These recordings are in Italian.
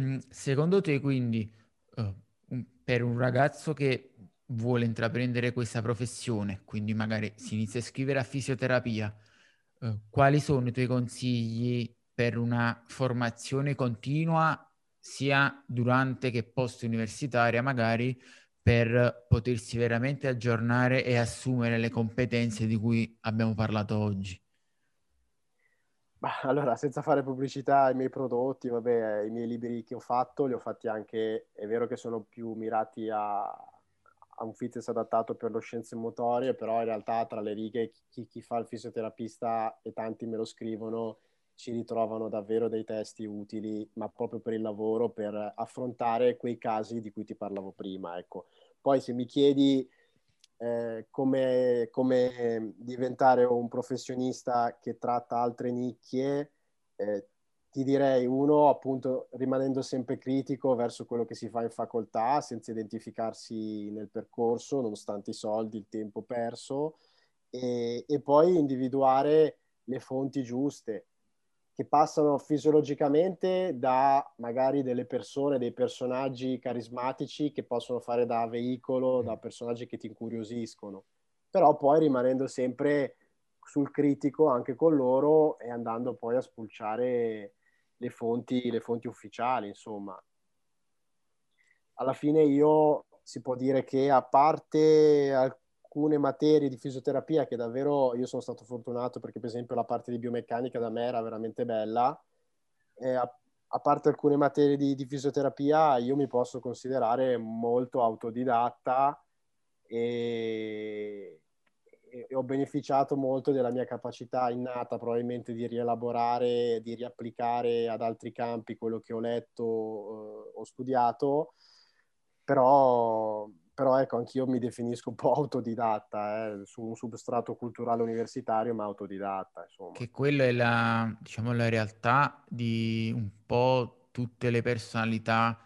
Mm, secondo te, quindi, uh, per un ragazzo che vuole intraprendere questa professione, quindi magari si inizia a iscrivere a fisioterapia, uh, quali sono i tuoi consigli per una formazione continua sia durante che post universitaria magari per potersi veramente aggiornare e assumere le competenze di cui abbiamo parlato oggi? Allora, senza fare pubblicità ai miei prodotti, vabbè, i miei libri che ho fatto, li ho fatti anche, è vero che sono più mirati a, a un fitness adattato per lo scienze motorie, però in realtà tra le righe chi, chi fa il fisioterapista e tanti me lo scrivono, ci ritrovano davvero dei testi utili, ma proprio per il lavoro, per affrontare quei casi di cui ti parlavo prima. Ecco. Poi se mi chiedi eh, come, come, diventare un professionista che tratta altre nicchie, eh, ti direi uno, appunto, rimanendo sempre critico verso quello che si fa in facoltà, senza identificarsi nel percorso, nonostante i soldi, il tempo perso, e, e poi individuare le fonti giuste che passano fisiologicamente da magari delle persone, dei personaggi carismatici che possono fare da veicolo, da personaggi che ti incuriosiscono, però poi rimanendo sempre sul critico anche con loro e andando poi a spulciare le fonti, le fonti ufficiali, insomma. Alla fine io si può dire che a parte alcune materie di fisioterapia che davvero io sono stato fortunato perché per esempio la parte di biomeccanica da me era veramente bella. E a, a parte alcune materie di, di, fisioterapia io mi posso considerare molto autodidatta e, e, ho beneficiato molto della mia capacità innata probabilmente di rielaborare, di riapplicare ad altri campi quello che ho letto, eh, ho studiato, però però ecco, anch'io mi definisco un po' autodidatta, eh, su un substrato culturale universitario, ma autodidatta, insomma. Che quella è la, diciamo, la realtà di un po' tutte le personalità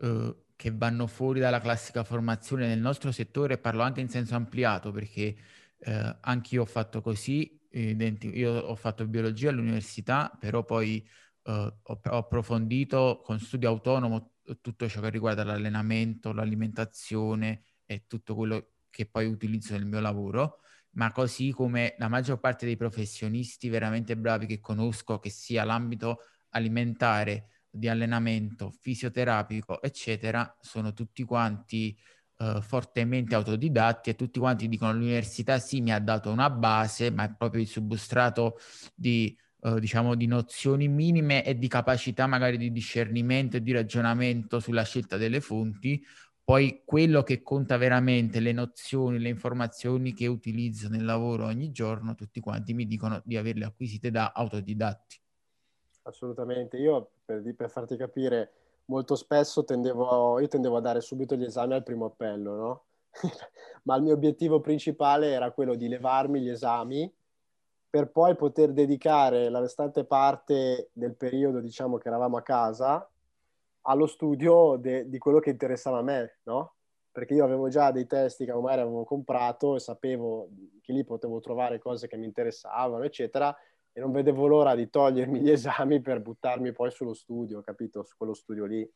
eh, che vanno fuori dalla classica formazione nel nostro settore, parlo anche in senso ampliato, perché eh, anche io ho fatto così, io ho fatto biologia all'università, però poi ho, ho approfondito con studio autonomo tutto ciò che riguarda l'allenamento, l'alimentazione e tutto quello che poi utilizzo nel mio lavoro, ma così come la maggior parte dei professionisti veramente bravi che conosco, che sia l'ambito alimentare, di allenamento, fisioterapico, eccetera, sono tutti quanti uh, fortemente autodidatti e tutti quanti dicono l'università sì mi ha dato una base, ma è proprio il substrato di eh, diciamo, di nozioni minime e di capacità magari di discernimento e di ragionamento sulla scelta delle fonti, poi quello che conta veramente, le nozioni, le informazioni che utilizzo nel lavoro ogni giorno, tutti quanti mi dicono di averle acquisite da autodidatti. Assolutamente, io per, per farti capire, molto spesso tendevo, io tendevo a dare subito gli esami al primo appello, no? Ma il mio obiettivo principale era quello di levarmi gli esami per poi poter dedicare la restante parte del periodo, diciamo, che eravamo a casa, allo studio de- di quello che interessava a me, no? Perché io avevo già dei testi che magari avevo comprato e sapevo che lì potevo trovare cose che mi interessavano, eccetera, e non vedevo l'ora di togliermi gli esami per buttarmi poi sullo studio, capito? Su quello studio lì.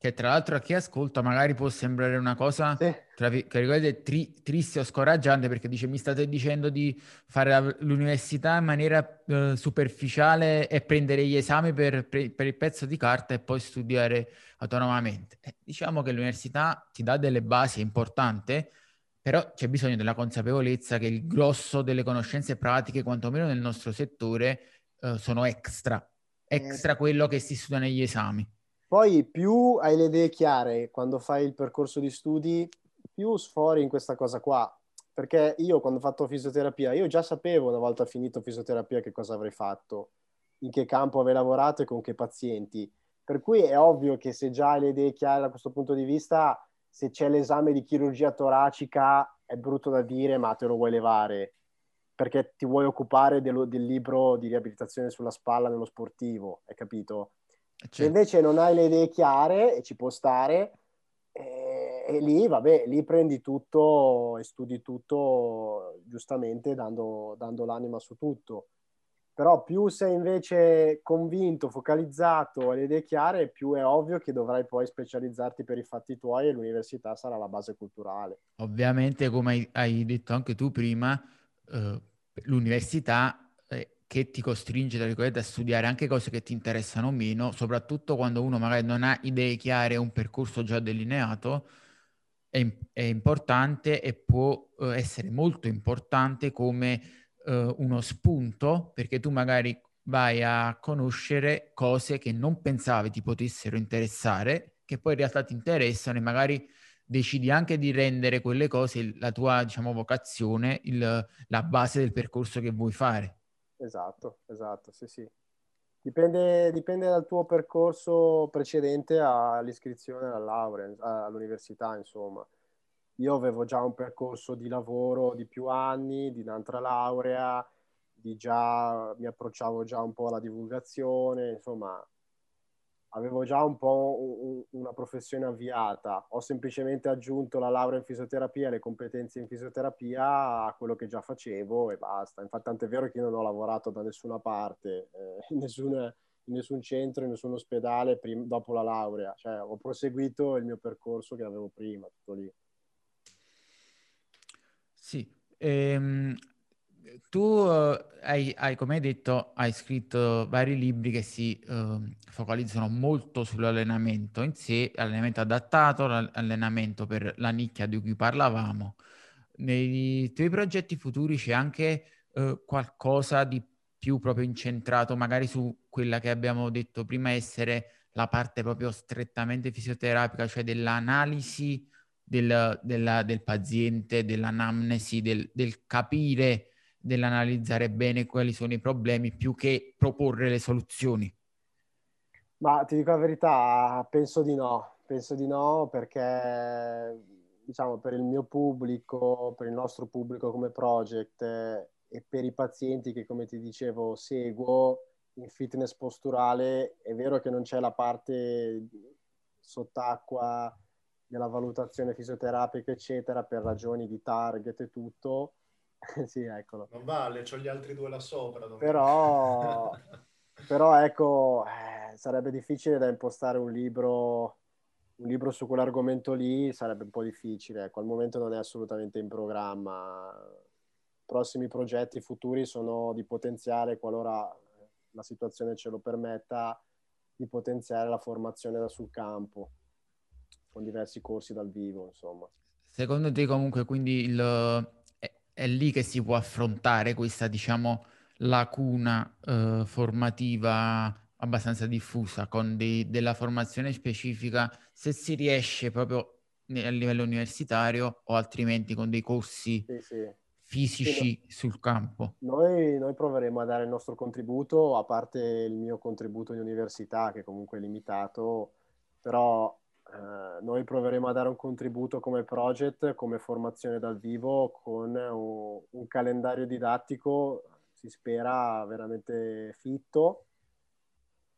Che tra l'altro a chi ascolta magari può sembrare una cosa sì. tra virgolette tri- triste o scoraggiante perché dice mi state dicendo di fare l'università in maniera uh, superficiale e prendere gli esami per, per, per, il pezzo di carta e poi studiare autonomamente. Eh, diciamo che l'università ti dà delle basi, è importante, però c'è bisogno della consapevolezza che il grosso delle conoscenze pratiche, quantomeno nel nostro settore, uh, sono extra, extra eh. quello che si studia negli esami. Poi più hai le idee chiare quando fai il percorso di studi, più sfori in questa cosa qua. Perché io quando ho fatto fisioterapia, io già sapevo una volta finito fisioterapia che cosa avrei fatto, in che campo avrei lavorato e con che pazienti. Per cui è ovvio che se già hai le idee chiare da questo punto di vista, se c'è l'esame di chirurgia toracica, è brutto da dire, ma te lo vuoi levare perché ti vuoi occupare del, del libro di riabilitazione sulla spalla nello sportivo, hai capito? Se invece non hai le idee chiare e ci può stare, e, e, lì, vabbè, lì prendi tutto e studi tutto giustamente dando, dando l'anima su tutto. però più sei invece convinto, focalizzato, alle idee chiare, più è ovvio che dovrai poi specializzarti per i fatti tuoi e l'università sarà la base culturale. Ovviamente, come hai detto anche tu prima, eh, l'università eh, che ti costringe, tra a studiare anche cose che ti interessano meno, soprattutto quando uno magari non ha idee chiare, un percorso già delineato, è, è importante e può eh, essere molto importante come eh, uno spunto perché tu magari vai a conoscere cose che non pensavi ti potessero interessare, che poi in realtà ti interessano e magari decidi anche di rendere quelle cose la tua, diciamo, vocazione, il, la base del percorso che vuoi fare. Esatto, esatto, sì, sì. Dipende, dipende dal tuo percorso precedente all'iscrizione alla laurea, all'università, insomma io avevo già un percorso di lavoro di più anni, di un'altra laurea, di già, mi approcciavo già un po' alla divulgazione, insomma, avevo già un po' un, una professione avviata. Ho semplicemente aggiunto la laurea in fisioterapia e le competenze in fisioterapia a quello che già facevo e basta. Infatti, è vero che io non ho lavorato da nessuna parte, eh, in, nessuna, in, nessun centro, in nessun ospedale prim- dopo la laurea. Cioè, ho proseguito il mio percorso che avevo prima, tutto lì. Sì, ehm, tu uh, hai, hai, come hai detto, hai scritto vari libri che si uh, focalizzano molto sull'allenamento in sé, allenamento adattato, l'allenamento per la nicchia di cui parlavamo. Nei tuoi progetti futuri c'è anche uh, qualcosa di più proprio incentrato magari su quella che abbiamo detto prima essere la parte proprio strettamente fisioterapica, cioè dell'analisi del, della, del paziente, dell'anamnesi, del, del capire, dell'analizzare bene quali sono i problemi più che proporre le soluzioni? Ma ti dico la verità, penso di no, penso di no perché diciamo per il mio pubblico, per il nostro pubblico come project e per i pazienti che come ti dicevo seguo in fitness posturale, è vero che non c'è la parte sott'acqua della valutazione fisioterapica, eccetera, per ragioni di target e tutto. sì, eccolo. Non vale, ho gli altri due là sopra. Però, però ecco, eh, sarebbe difficile da impostare un libro, un libro su quell'argomento lì, sarebbe un po' difficile. Ecco, al momento non è assolutamente in programma. I prossimi progetti futuri sono di potenziare, qualora la situazione ce lo permetta, di potenziare la formazione da sul campo con diversi corsi dal vivo, insomma. Secondo te comunque quindi il, è, lì che si può affrontare questa, diciamo, lacuna eh, formativa abbastanza diffusa con dei, della formazione specifica, se si riesce proprio a livello universitario o altrimenti con dei corsi sì, sì. fisici sì, sul campo. Noi, noi, proveremo a dare il nostro contributo, a parte il mio contributo in università che comunque è limitato, però Uh, noi proveremo a dare un contributo come project, come formazione dal vivo, con un, un, calendario didattico, si spera veramente fitto,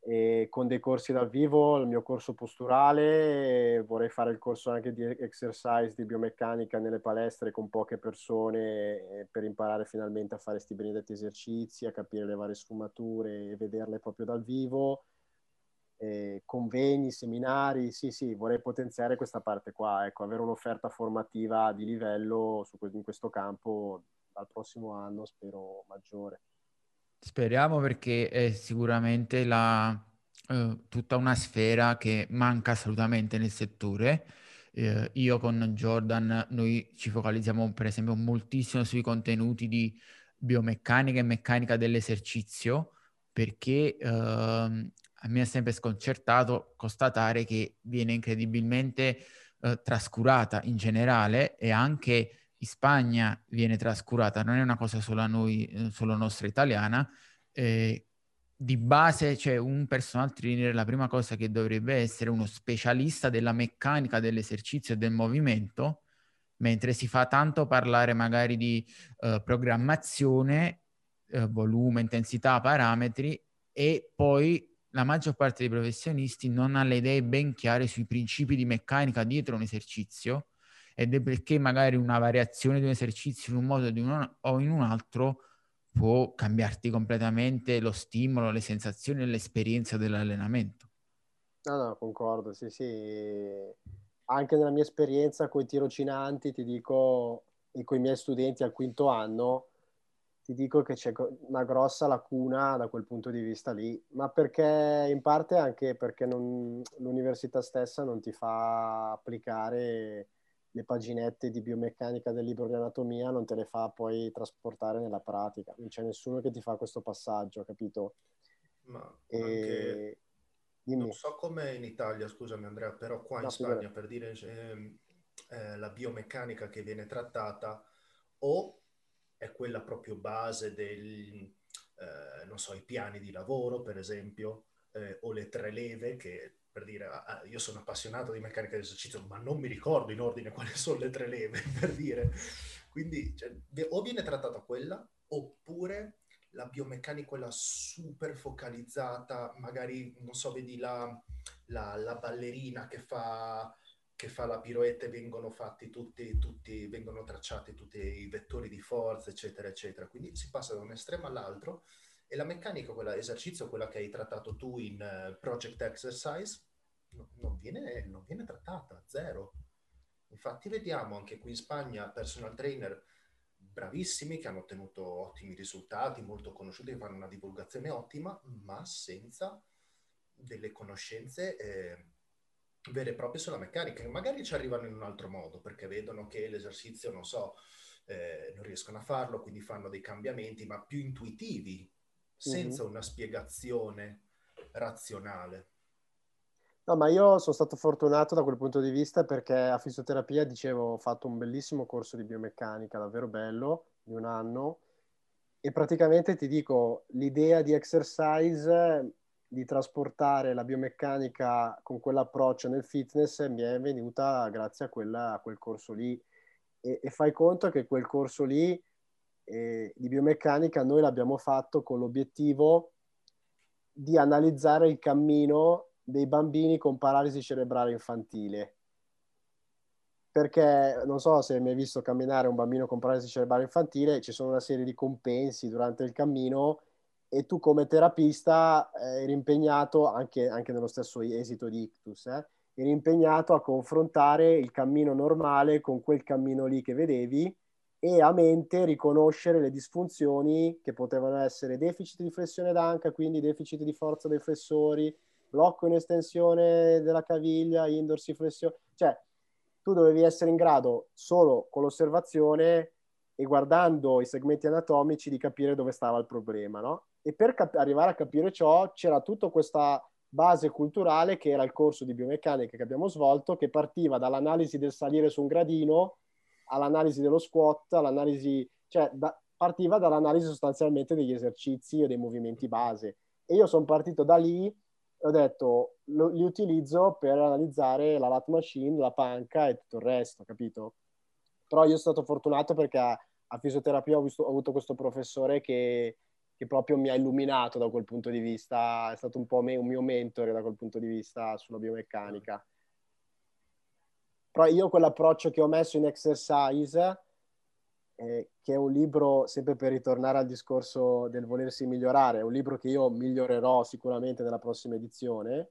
e con dei corsi dal vivo, il mio corso posturale, vorrei fare il corso anche di exercise, di biomeccanica nelle palestre con poche persone eh, per imparare finalmente a fare questi benedetti esercizi, a capire le varie sfumature e vederle proprio dal vivo eh, convegni, seminari, sì, sì, vorrei potenziare questa parte qua, ecco, avere un'offerta formativa di livello su, in questo campo dal prossimo anno, spero maggiore. Speriamo perché è sicuramente la, eh, tutta una sfera che manca assolutamente nel settore. Eh, io con Jordan, noi ci focalizziamo per esempio moltissimo sui contenuti di biomeccanica e meccanica dell'esercizio perché eh, a me è sempre sconcertato constatare che viene incredibilmente eh, trascurata in generale e anche in Spagna viene trascurata, non è una cosa solo noi, eh, solo nostra italiana. Eh, di base c'è un personal trainer, la prima cosa che dovrebbe essere uno specialista della meccanica dell'esercizio e del movimento, mentre si fa tanto parlare magari di uh, programmazione, uh, volume, intensità, parametri e poi la maggior parte dei professionisti non ha le idee ben chiare sui principi di meccanica dietro un esercizio ed è perché magari una variazione di un esercizio in un modo un, o in un altro può cambiarti completamente lo stimolo, le sensazioni e l'esperienza dell'allenamento. No, no, concordo, sì, sì. Anche nella mia esperienza con i tirocinanti, ti dico, e con i miei studenti al quinto anno, ti dico che c'è una grossa lacuna da quel punto di vista lì, ma perché in parte anche perché non, l'università stessa non ti fa applicare le paginette di biomeccanica del libro di anatomia, non te le fa poi trasportare nella pratica, non c'è nessuno che ti fa questo passaggio, capito? Ma e... Non so come in Italia, scusami Andrea, però qua no, in Spagna per dire eh, eh, la biomeccanica che viene trattata o è quella proprio base del, eh, so, piani di lavoro, per esempio, eh, o le tre leve che per dire, io sono appassionato di meccanica dell'esercizio, ma non mi ricordo in ordine quali sono le tre leve, per dire. Quindi cioè, o viene trattata quella, oppure la biomeccanica quella super focalizzata, magari, non so, vedi la, la, la ballerina che fa che fa la piroetta e vengono fatti tutti, tutti, vengono tracciati tutti i vettori di forza, eccetera, eccetera. Quindi si passa da un estremo all'altro e la meccanica, quella esercizio, quella che hai trattato tu in uh, Project Exercise, no, non, viene, non viene trattata, zero. Infatti vediamo anche qui in Spagna personal trainer bravissimi che hanno ottenuto ottimi risultati, molto conosciuti, che fanno una divulgazione ottima, ma senza delle conoscenze eh, vere e proprie sulla meccanica, che magari ci arrivano in un altro modo, perché vedono che l'esercizio, non so, eh, non riescono a farlo, quindi fanno dei cambiamenti, ma più intuitivi, senza mm-hmm. una spiegazione razionale. No, ma io sono stato fortunato da quel punto di vista perché a fisioterapia, dicevo, ho fatto un bellissimo corso di biomeccanica, davvero bello, di un anno, e praticamente ti dico, l'idea di exercise di trasportare la biomeccanica con quell'approccio nel fitness mi è venuta grazie a, quella, a quel corso lì. E, e, fai conto che quel corso lì eh, di biomeccanica noi l'abbiamo fatto con l'obiettivo di analizzare il cammino dei bambini con paralisi cerebrale infantile. Perché non so se hai mai visto camminare un bambino con paralisi cerebrale infantile, ci sono una serie di compensi durante il cammino e tu come terapista eh, eri impegnato, anche, anche, nello stesso esito di ictus, eh, eri impegnato a confrontare il cammino normale con quel cammino lì che vedevi e a mente riconoscere le disfunzioni che potevano essere deficit di flessione d'anca, quindi deficit di forza dei flessori, blocco in estensione della caviglia, indorsiflessione, cioè tu dovevi essere in grado solo con l'osservazione e guardando i segmenti anatomici di capire dove stava il problema, no? E per cap- arrivare a capire ciò c'era tutta questa base culturale che era il corso di biomeccanica che abbiamo svolto, che partiva dall'analisi del salire su un gradino all'analisi dello squat, all'analisi, cioè da, partiva dall'analisi sostanzialmente degli esercizi o dei movimenti base. E io sono partito da lì e ho detto, lo, li utilizzo per analizzare la lat machine, la panca e tutto il resto, capito? Però io sono stato fortunato perché a, a fisioterapia ho, visto, ho avuto questo professore che che proprio mi ha illuminato da quel punto di vista, è stato un po' un mio mentore da quel punto di vista sulla biomeccanica. Però io quell'approccio che ho messo in exercise, eh, che è un libro, sempre per ritornare al discorso del volersi migliorare, è un libro che io migliorerò sicuramente nella prossima edizione,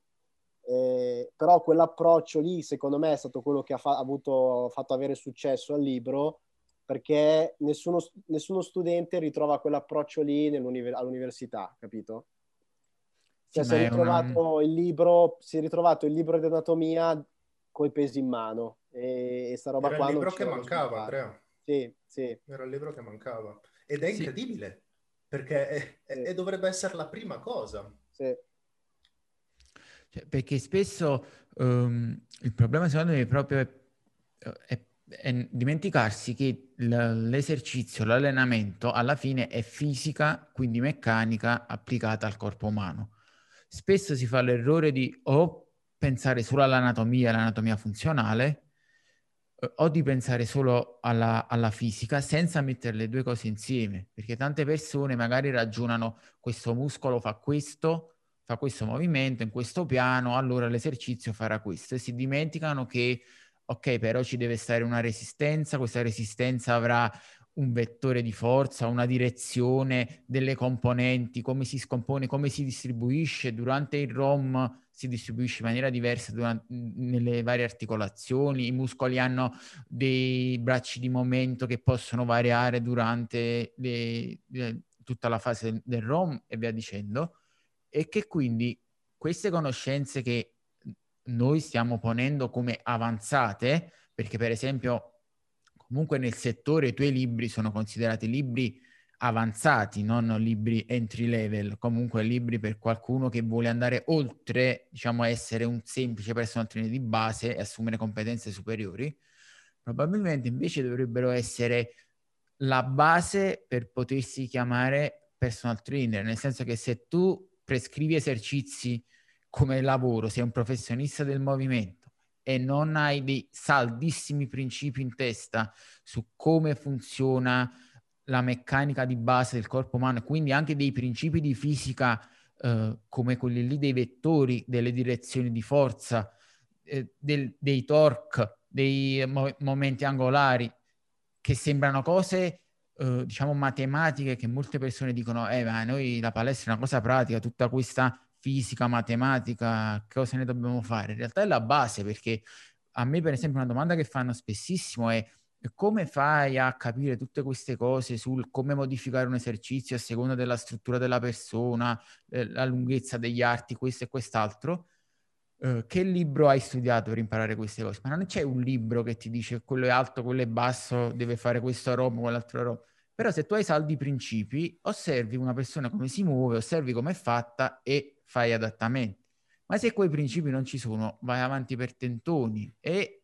eh, però quell'approccio lì secondo me è stato quello che ha fa- avuto, fatto avere successo al libro perché nessuno, nessuno studente ritrova quell'approccio lì all'università, capito? Cioè, si è, ritrovato una... il libro, si è ritrovato il libro di anatomia con i pesi in mano e, e sta roba Era qua il libro che mancava, Andrea. Sì, sì. Era il libro che mancava. Ed è incredibile, sì. perché è, è, sì. dovrebbe essere la prima cosa. Sì. Cioè, perché spesso um, il problema secondo me è proprio è, è è dimenticarsi che l'esercizio, l'allenamento alla fine è fisica, quindi meccanica applicata al corpo umano. Spesso si fa l'errore di o pensare solo all'anatomia, l'anatomia funzionale, eh, o di pensare solo alla, alla, fisica senza mettere le due cose insieme, perché tante persone magari ragionano questo muscolo fa questo, fa questo movimento in questo piano, allora l'esercizio farà questo e si dimenticano che ok, però ci deve stare una resistenza, questa resistenza avrà un vettore di forza, una direzione delle componenti, come si scompone, come si distribuisce. Durante il ROM si distribuisce in maniera diversa durante, nelle varie articolazioni, i muscoli hanno dei bracci di momento che possono variare durante le, le, tutta la fase del ROM e via dicendo, e che quindi queste conoscenze che noi stiamo ponendo come avanzate, perché per esempio comunque nel settore i tuoi libri sono considerati libri avanzati, non libri entry level, comunque libri per qualcuno che vuole andare oltre, diciamo, essere un semplice personal trainer di base e assumere competenze superiori, probabilmente invece dovrebbero essere la base per potersi chiamare personal trainer, nel senso che se tu prescrivi esercizi come lavoro, sei un professionista del movimento e non hai dei saldissimi principi in testa su come funziona la meccanica di base del corpo umano quindi anche dei principi di fisica eh, come quelli lì dei vettori, delle direzioni di forza, eh, del, dei torque, dei mo- momenti angolari, che sembrano cose, eh, diciamo, matematiche che molte persone dicono, eh, ma noi la palestra è una cosa pratica, tutta questa fisica, matematica, cosa ne dobbiamo fare? In realtà è la base perché a me, per esempio, una domanda che fanno spessissimo è come fai a capire tutte queste cose sul come modificare un esercizio a seconda della struttura della persona, eh, la lunghezza degli arti, questo e quest'altro? Eh, che libro hai studiato per imparare queste cose? Ma non c'è un libro che ti dice quello è alto, quello è basso, deve fare questo roba, quell'altro roba. Però se tu hai saldi principi, osservi una persona come si muove, osservi come è fatta e fai adattamenti. Ma se quei principi non ci sono, vai avanti per tentoni e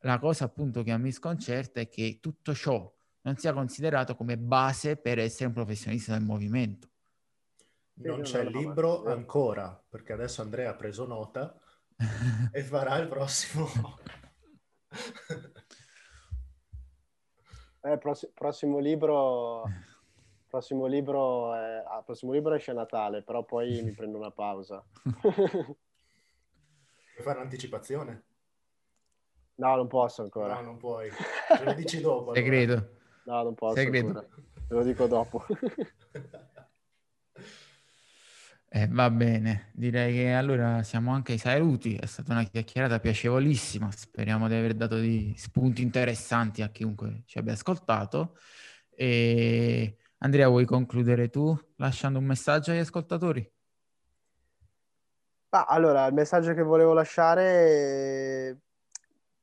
la cosa appunto che a me sconcerta è che tutto ciò non sia considerato come base per essere un professionista del movimento. Non c'è il libro ancora, perché adesso Andrea ha preso nota e farà il prossimo. eh, pross- prossimo libro... Prossimo libro, è... ah, prossimo libro esce a Natale, però poi mi prendo una pausa. Puoi fare un'anticipazione? No, non posso ancora. No, non puoi. Ce lo dici dopo. Segreto. Allora. No, non posso Segreto. Te lo dico dopo. Eh, va bene, direi che allora siamo anche ai saluti, è stata una chiacchierata piacevolissima, speriamo di aver dato dei spunti interessanti a chiunque ci abbia ascoltato. E Andrea, vuoi concludere tu lasciando un messaggio agli ascoltatori? Ah, allora, il messaggio che volevo lasciare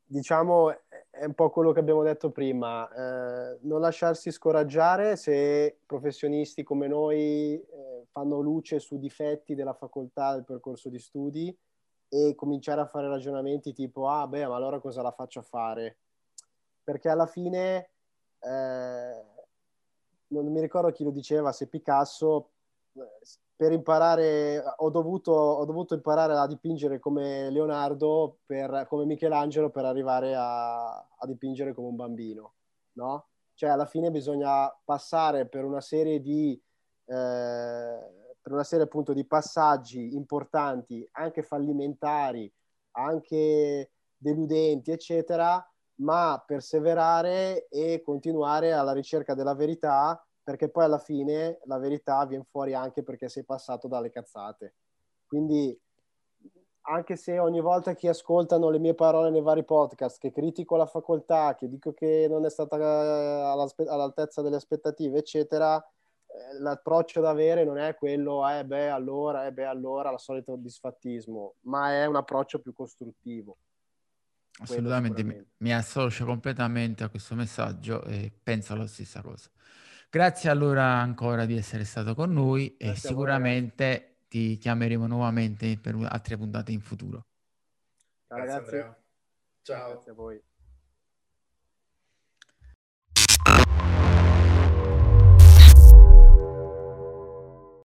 diciamo, è un po' quello che abbiamo detto prima, eh, non lasciarsi scoraggiare se professionisti come noi eh, fanno luce su difetti della facoltà, del percorso di studi e cominciare a fare ragionamenti tipo, ah beh, ma allora cosa la faccio fare? Perché alla fine, eh, non mi ricordo chi lo diceva, se Picasso per imparare, ho dovuto, ho dovuto, imparare a dipingere come Leonardo, per, come Michelangelo, per arrivare a, a, dipingere come un bambino, no? Cioè, alla fine bisogna passare per una serie di, eh, per una serie appunto di passaggi importanti, anche fallimentari, anche deludenti, eccetera, ma perseverare e continuare alla ricerca della verità perché poi alla fine la verità viene fuori anche perché sei passato dalle cazzate. Quindi anche se ogni volta che ascoltano le mie parole nei vari podcast, che critico la facoltà, che dico che non è stata eh, all'altezza delle aspettative, eccetera, eh, l'approccio da avere non è quello, eh beh allora, eh beh allora, la solito disfattismo, ma è un approccio più costruttivo. Assolutamente, mi, mi associo completamente a questo messaggio e penso la stessa cosa. Grazie allora ancora di essere stato con noi Grazie e sicuramente ti chiameremo nuovamente per altre puntate in futuro. Ciao ragazzi. Ciao. Grazie a voi.